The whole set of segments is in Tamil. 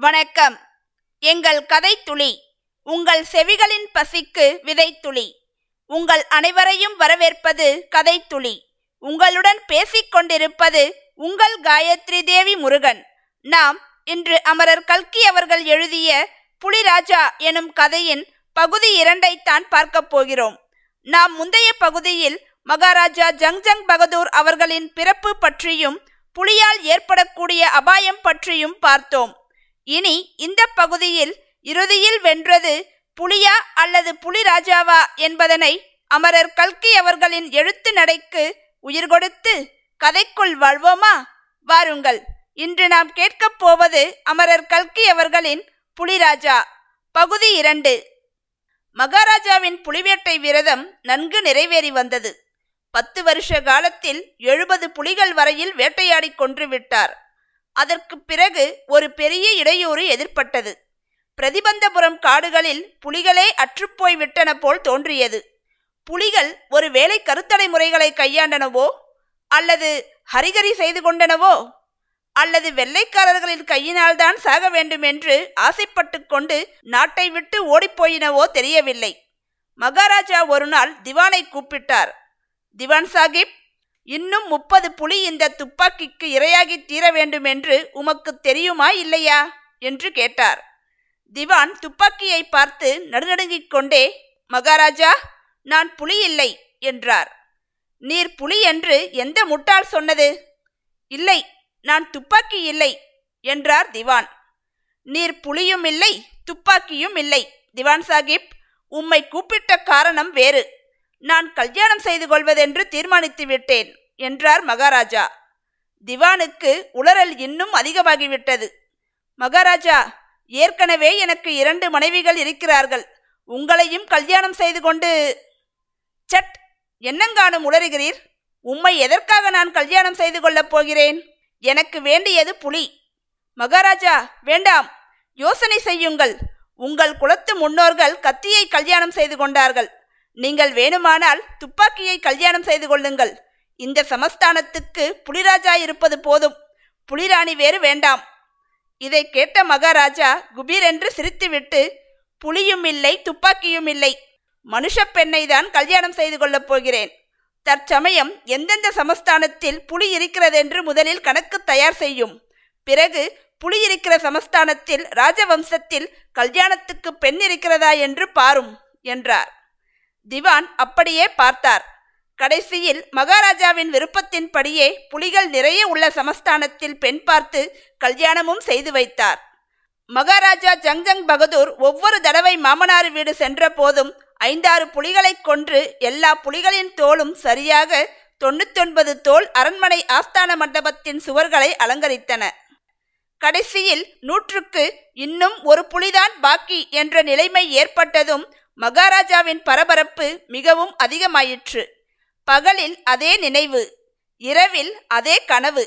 வணக்கம். எங்கள் கதை துளி உங்கள் செவிகளின் பசிக்கு விதைத்துளி. உங்கள் அனைவரையும் வரவேற்பது கதை துளி உங்களுடன் பேசிக்கொண்டிருப்பது உங்கள் காயத்ரி தேவி முருகன். நாம் இன்று அமரர் கல்கி அவர்கள் எழுதிய புலிராஜா எனும் கதையின் பகுதி இரண்டைத்தான் பார்க்கப் போகிறோம். நாம் முந்தைய பகுதியில் மகாராஜா ஜங் ஜங் பகதூர் அவர்களின் பிறப்பு பற்றியும் புலியால் ஏற்படக்கூடிய அபாயம் பற்றியும் பார்த்தோம். இனி இந்த பகுதியில் இறுதியில் வென்றது புலியா அல்லது புலிராஜாவா என்பதனை அமரர் கல்கி அவர்களின் எழுத்து நடைக்கு உயிர் கொடுத்து கதைக்குள் வாழ்வோமா? வாருங்கள். இன்று நாம் கேட்கப் போவது அமரர் கல்கி அவர்களின் புலிராஜா பகுதி இரண்டு. மகாராஜாவின் புலிவேட்டை விரதம் நன்கு நிறைவேறி வந்தது. பத்து வருஷ காலத்தில் எழுபது புலிகள் வரையில் வேட்டையாடி கொன்று விட்டார். அதற்கு பிறகு ஒரு பெரிய இடையூறு எதிர்ப்பட்டது பிரதிபந்தபுரம் காடுகளில் புலிகளே அற்றுப்போய் விட்டன போல் தோன்றியது. புலிகள் ஒரு வேலை கருத்தடை முறைகளை கையாண்டனவோ அல்லது ஹரிகரி செய்து கொண்டனவோ அல்லது வெள்ளைக்காரர்களின் கையினால்தான் சாக வேண்டும் என்று ஆசைப்பட்டு கொண்டு நாட்டை விட்டு ஓடிப்போயினவோ தெரியவில்லை. மகாராஜா ஒரு நாள் திவானை கூப்பிட்டார். திவான் சாஹிப் இன்னும் முப்பது புலி இந்த துப்பாக்கிக்கு இரையாகி தீர வேண்டும் என்று உமக்கு தெரியுமா இல்லையா? என்று கேட்டார். திவான் துப்பாக்கியை பார்த்து நடுநடுங்கிக் கொண்டே மகாராஜா நான் புலி இல்லை என்றார். நீர் புலி என்று எந்த முட்டாள் சொன்னது? இல்லை நான் துப்பாக்கி இல்லை என்றார் திவான். நீர் புலியும் இல்லை துப்பாக்கியும் இல்லை திவான் சாஹிப் உம்மை கூப்பிட்ட காரணம் வேறு. நான் கல்யாணம் செய்து கொள்வதென்று தீர்மானித்து விட்டேன் என்றார் மகாராஜா. திவானுக்கு உளறல் இன்னும் அதிகமாகிவிட்டது. மகாராஜா ஏற்கனவே எனக்கு இரண்டு மனைவிகள் இருக்கிறார்கள். உங்களையும் கல்யாணம் செய்து கொண்டு சட் என்னங்காணும் உளறுகிறீர்? உம்மை எதற்காக நான் கல்யாணம் செய்து கொள்ளப் போகிறேன்? எனக்கு வேண்டியது புலி. மகாராஜா வேண்டாம். யோசனை செய்யுங்கள். உங்கள் குலத்து முன்னோர்கள் கத்தியை கல்யாணம் செய்து கொண்டார்கள். நீங்கள் வேணுமானால் துப்பாக்கியை கல்யாணம் செய்து கொள்ளுங்கள். இந்த சமஸ்தானத்துக்கு புலிராஜா இருப்பது போதும். புலிராணி வேறு வேண்டாம். இதை கேட்ட மகாராஜா குபீர் என்று சிரித்துவிட்டு புலியும் இல்லை துப்பாக்கியும் இல்லை. மனுஷ பெண்ணை தான் கல்யாணம் செய்து கொள்ளப் போகிறேன். தற்சமயம் எந்தெந்த சமஸ்தானத்தில் புலி இருக்கிறதென்று முதலில் கணக்கு தயார் செய்யும். பிறகு புலி இருக்கிற சமஸ்தானத்தில் ராஜவம்சத்தில் கல்யாணத்துக்கு பெண் இருக்கிறதா என்று பாரும் என்றார். திவான் அப்படியே பார்த்தார். கடைசியில் மகாராஜாவின் விருப்பத்தின்படியே புலிகள் நிறைய உள்ள சமஸ்தானத்தில் பெண் பார்த்து கல்யாணமும் செய்து வைத்தார். மகாராஜா ஜங்ஜங் பகதூர் ஒவ்வொரு தடவை மாமனார் வீடு சென்ற போதும் ஐந்தாறு புலிகளை கொன்று எல்லா புலிகளின் தோளும் சரியாக தொண்ணூத்தொன்பது தோல் அரண்மனை ஆஸ்தான மண்டபத்தின் சுவர்களை அலங்கரித்தன. கடைசியில் நூற்றுக்கு இன்னும் ஒரு புலிதான் பாக்கி என்ற நிலைமை ஏற்பட்டதும் மகாராஜாவின் பரபரப்பு மிகவும் அதிகமாயிற்று. பகலில் அதே நினைவு இரவில் அதே கனவு.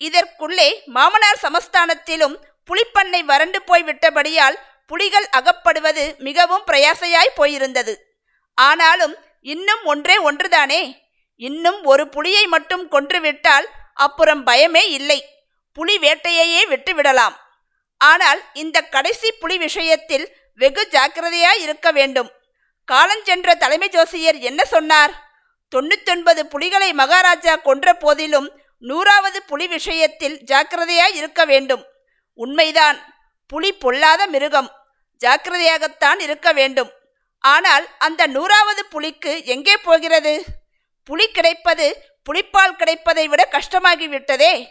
இதற்குள்ளே மாமனார் சமஸ்தானத்திலும் புலிப்பண்ணை வறண்டு போய்விட்டபடியால் புலிகள் அகப்படுவது மிகவும் பிரயாசையாய் போயிருந்தது. ஆனாலும் இன்னும் ஒன்றே ஒன்றுதானே? இன்னும் ஒரு புலியை மட்டும் கொன்றுவிட்டால் அப்புறம் பயமே இல்லை. புலி வேட்டையையே விட்டுவிடலாம். ஆனால் இந்த கடைசி புலி விஷயத்தில் வெகு ஜாக்கிரதையாய் இருக்க வேண்டும். காலஞ்சென்ற தலைமை ஜோசியர் என்ன சொன்னார்? தொண்ணூத்தொன்பது புலிகளை மகாராஜா கொன்ற போதிலும் நூறாவது புலி விஷயத்தில் ஜாக்கிரதையாய் இருக்க வேண்டும். உண்மைதான் புலி பொல்லாத மிருகம் ஜாக்கிரதையாகத்தான் இருக்க வேண்டும். ஆனால் அந்த நூறாவது புலிக்கு எங்கே போகிறது? புலி கிடைப்பது புலிப்பால் கிடைப்பதை விட கஷ்டமாகிவிட்டதே.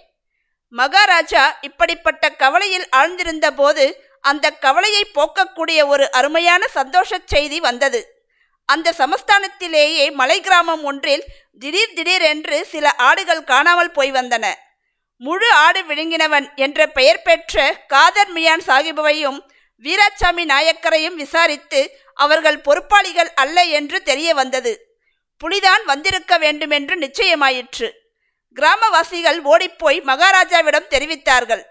மகாராஜா இப்படிப்பட்ட கவலையில் ஆழ்ந்திருந்த போது அந்த கவலையை போக்கக்கூடிய ஒரு அருமையான சந்தோஷச் செய்தி வந்தது. அந்த சமஸ்தானத்திலேயே மலை கிராமம் ஒன்றில் திடீர் திடீரென்று சில ஆடுகள் காணாமல் போய் வந்தன. முழு ஆடு விழுங்கினவன் என்ற பெயர் பெற்ற காதர் மியான் சாகிபுவையும் வீராசாமி நாயக்கரையும் விசாரித்து அவர்கள் பொறுப்பாளிகள் அல்ல என்று தெரிய வந்தது. புலிதான் வந்திருக்க வேண்டுமென்று நிச்சயமாயிற்று. கிராமவாசிகள் ஓடிப்போய் மகாராஜாவிடம் தெரிவித்தார்கள்.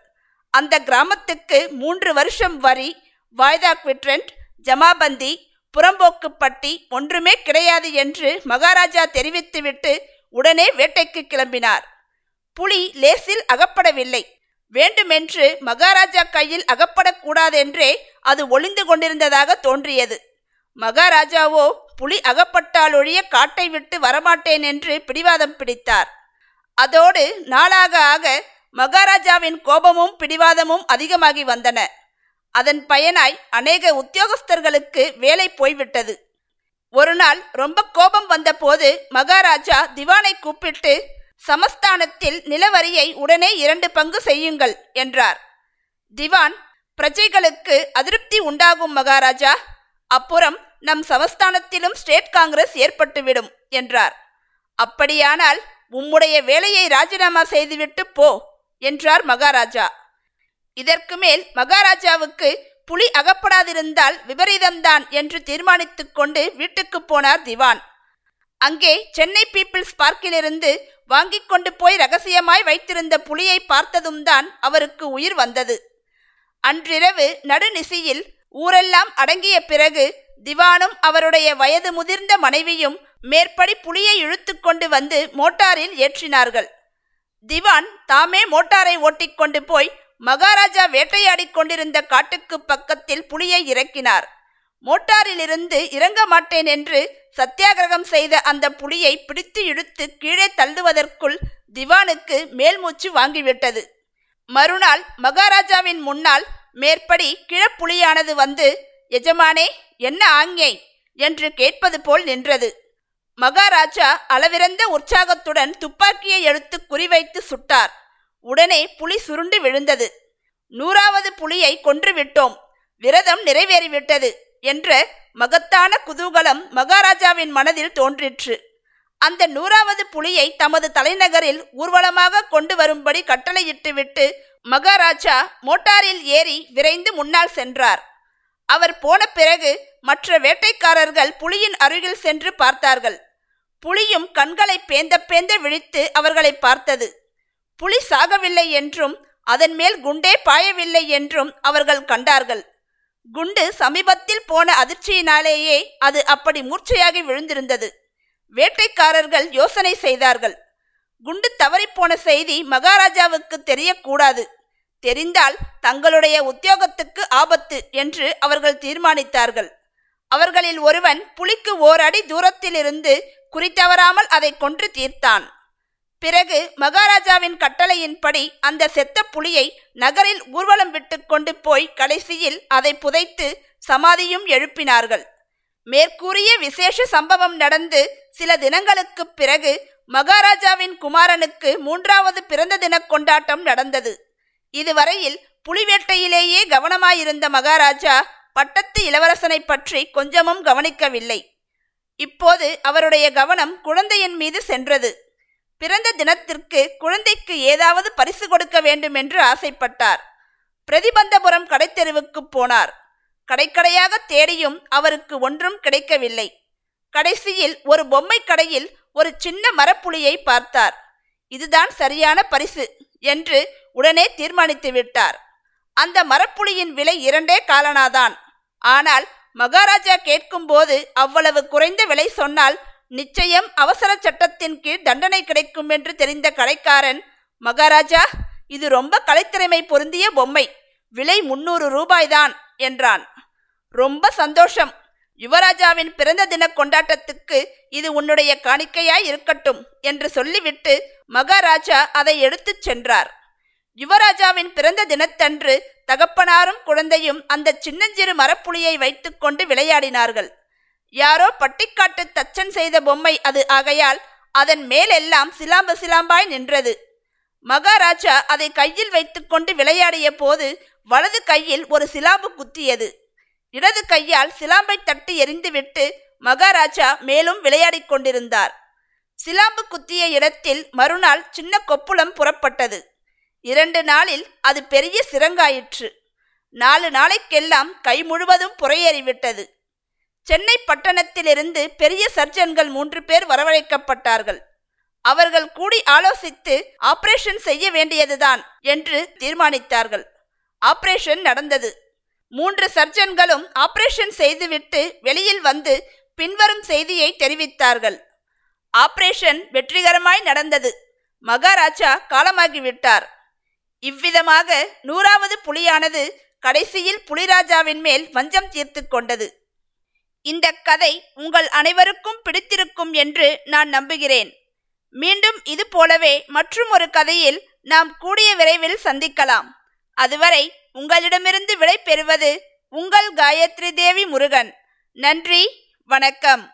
அந்த கிராமத்துக்கு மூன்று வருஷம் வரி வாய்தா குவிட்ரண்ட் ஜமாபந்தி புறம்போக்கு பட்டி ஒன்றுமே கிடையாது என்று மகாராஜா தெரிவித்துவிட்டு உடனே வேட்டைக்கு கிளம்பினார். புலி லேசில் அகப்படவில்லை. வேண்டுமென்று மகாராஜா கையில் அகப்படக்கூடாதென்றே அது ஒளிந்து கொண்டிருந்ததாக தோன்றியது. மகாராஜாவோ புலி அகப்பட்டாலொழிய காட்டை விட்டு வரமாட்டேன் என்று பிடிவாதம் பிடித்தார். அதோடு நாளாக ஆக மகாராஜாவின் கோபமும் பிடிவாதமும் அதிகமாகி வந்தன. அதன் பயனாய் அநேக உத்தியோகஸ்தர்களுக்கு வேலை போய்விட்டது. ஒரு நாள் ரொம்ப கோபம் வந்தபோது மகாராஜா திவானை கூப்பிட்டு சமஸ்தானத்தில் நிலவரியை உடனே இரண்டு பங்கு செய்யுங்கள் என்றார். திவான் பிரஜைகளுக்கு அதிருப்தி உண்டாகும் மகாராஜா அப்புறம் நம் சமஸ்தானத்திலும் ஸ்டேட் காங்கிரஸ் ஏற்பட்டுவிடும் என்றார். அப்படியானால் உம்முடைய வேலையை ராஜினாமா செய்துவிட்டு போ என்றார் மகாராஜா. இதற்கு மேல் மகாராஜாவுக்கு புலி அகப்படாதிருந்தால் விபரீதம்தான் என்று தீர்மானித்துக் கொண்டு வீட்டுக்கு போனார் திவான். அங்கே சென்னை பீப்பிள்ஸ் பார்க்கிலிருந்து வாங்கிக் கொண்டு போய் ரகசியமாய் வைத்திருந்த புலியை பார்த்ததும் தான் அவருக்கு உயிர் வந்தது. அன்றிரவு நடுநிசியில் ஊரெல்லாம் அடங்கிய பிறகு திவானும் அவருடைய வயது முதிர்ந்த மனைவியும் மேற்படி புலியை இழுத்து கொண்டு வந்து மோட்டாரில் ஏற்றினார்கள். திவான் தாமே மோட்டாரை ஓட்டிக்கொண்டு போய் மகாராஜா வேட்டையாடிக் கொண்டிருந்த காட்டுக்கு பக்கத்தில் புலியை இறக்கினார். மோட்டாரிலிருந்து இறங்க மாட்டேன் என்று சத்தியாகிரகம் செய்த அந்த புலியை பிடித்து இழுத்து கீழே தள்ளுவதற்குள் திவானுக்கு மேல்மூச்சு வாங்கிவிட்டது. மறுநாள் மகாராஜாவின் முன்னால் மேற்படி கிழப்புலியானது வந்து எஜமானே என்ன ஆங்கே என்று கேட்பது போல் நின்றது. மகாராஜா அளவிறந்த உற்சாகத்துடன் துப்பாக்கியை எடுத்து குறிவைத்து சுட்டார். உடனே புலி சுருண்டு விழுந்தது. நூறாவது புலியை கொன்றுவிட்டோம். விரதம் நிறைவேறிவிட்டது என்ற மகத்தான குதூகலம் மகாராஜாவின் மனதில் தோன்றிற்று. அந்த நூறாவது புலியை தமது தலைநகரில் ஊர்வலமாக கொண்டு வரும்படி கட்டளையிட்டுவிட்டு மகாராஜா மோட்டாரில் ஏறி விரைந்து முன்னால் சென்றார். அவர் போன பிறகு மற்ற வேட்டைக்காரர்கள் புலியின் அருகில் சென்று பார்த்தார்கள். புலியும் கண்களை பேந்த பேந்த விழித்து அவர்களை பார்த்தது. புலி சாகவில்லை என்றும் அதன் மேல் குண்டே பாயவில்லை என்றும் அவர்கள் கண்டார்கள். குண்டு சமீபத்தில் போன அதிர்ச்சியினாலேயே அது அப்படி மூர்ச்சையாகி விழுந்திருந்தது. வேட்டைக்காரர்கள் யோசனை செய்தார்கள். குண்டு தவறிப்போன செய்தி மகாராஜாவுக்கு தெரியக்கூடாது. தெரிந்தால் தங்களுடைய உத்தியோகத்துக்கு ஆபத்து என்று அவர்கள் தீர்மானித்தார்கள். அவர்களில் ஒருவன் புலிக்கு ஓரடி தூரத்திலிருந்து குறித்தவராமல் அதை கொன்று தீர்த்தான். பிறகு மகாராஜாவின் கட்டளையின்படி அந்த செத்த புலியை நகரில் ஊர்வலம் விட்டு கொண்டு போய் கடைசியில் அதை புதைத்து சமாதியும் எழுப்பினார்கள். மேற்கூறிய விசேஷ சம்பவம் நடந்து சில தினங்களுக்குப் பிறகு மகாராஜாவின் குமாரனுக்கு மூன்றாவது பிறந்த தின கொண்டாட்டம் நடந்தது. இதுவரையில் புலிவேட்டையிலேயே கவனமாயிருந்த மகாராஜா பட்டத்து இளவரசனை பற்றி கொஞ்சமும் கவனிக்கவில்லை. இப்போது அவருடைய கவனம் குழந்தையின் மீது சென்றது. பிறந்த தினத்திற்கு குழந்தைக்கு ஏதாவது பரிசு கொடுக்க வேண்டும் என்று ஆசைப்பட்டார். பிரதிபந்தபுரம் கடைத்தெருவுக்கு போனார். கடைக்கடையாக தேடியும் அவருக்கு ஒன்றும் கிடைக்கவில்லை. கடைசியில் ஒரு பொம்மை கடையில் ஒரு சின்ன மரப்புலியை பார்த்தார். இதுதான் சரியான பரிசு என்று உடனே தீர்மானித்து விட்டார். அந்த மரப்புலியின் விலை இரண்டே காலனாதான். ஆனால் மகாராஜா கேட்கும்போது அவ்வளவு குறைந்த விலை சொன்னால் நிச்சயம் அவசர சட்டத்தின் கீழ் தண்டனை கிடைக்கும் என்று தெரிந்த கடைக்காரன் மகாராஜா இது ரொம்ப கலைத்திறமை பொருந்திய பொம்மை. விலை முன்னூறு ரூபாய்தான் என்றான். ரொம்ப சந்தோஷம். யுவராஜாவின் பிறந்த தின கொண்டாட்டத்துக்கு இது உன்னுடைய காணிக்கையாய் இருக்கட்டும் என்று சொல்லிவிட்டு மகாராஜா அதை எடுத்துச் சென்றார். யுவராஜாவின் பிறந்த தினத்தன்று தகப்பனாரும் குழந்தையும் அந்த சின்னஞ்சிறு மரப்புலியை வைத்துக்கொண்டு விளையாடினார்கள். யாரோ பட்டிக்காட்டு தச்சன் செய்த பொம்மை அது ஆகையால் அதன் மேலெல்லாம் சிலாம்பு சிலாம்பாய் நின்றது. மகாராஜா அதை கையில் வைத்துக்கொண்டு விளையாடிய போது வலது கையில் ஒரு சிலாம்பு குத்தியது. இடது கையால் சிலாம்பை தட்டி எரிந்துவிட்டு மகாராஜா மேலும் விளையாடிக் கொண்டிருந்தார். சிலாம்பு குத்திய இடத்தில் மறுநாள் சின்ன கொப்புளம் புறப்பட்டது. இரண்டு நாளில் அது பெரிய சிறங்காயிற்று நாலு நாளைக்கெல்லாம் கை முழுவதும் புறையேறிவிட்டது. சென்னை பட்டணத்திலிருந்து பெரிய சர்ஜன்கள் மூன்று பேர் வரவழைக்கப்பட்டார்கள். அவர்கள் கூடி ஆலோசித்து ஆபரேஷன் செய்ய வேண்டியதுதான் என்று தீர்மானித்தார்கள். ஆபரேஷன் நடந்தது. மூன்று சர்ஜன்களும் ஆபரேஷன் செய்துவிட்டு வெளியில் வந்து பின்வரும் செய்தியை தெரிவித்தார்கள். ஆபரேஷன் வெற்றிகரமாய் நடந்தது. மகாராஜா காலமாகிவிட்டார். இவ்விதமாக நூறாவது புலியானது கடைசியில் புலிராஜாவின் மேல் வஞ்சம் தீர்த்து கொண்டது. இந்த கதை உங்கள் அனைவருக்கும் பிடித்திருக்கும் என்று நான் நம்புகிறேன். மீண்டும் இது போலவே மற்றும் ஒரு கதையில் நாம் கூடிய விரைவில் சந்திக்கலாம். அதுவரை உங்களிடமிருந்து விடை பெறுவது உங்கள் காயத்ரி தேவி முருகன். நன்றி வணக்கம்.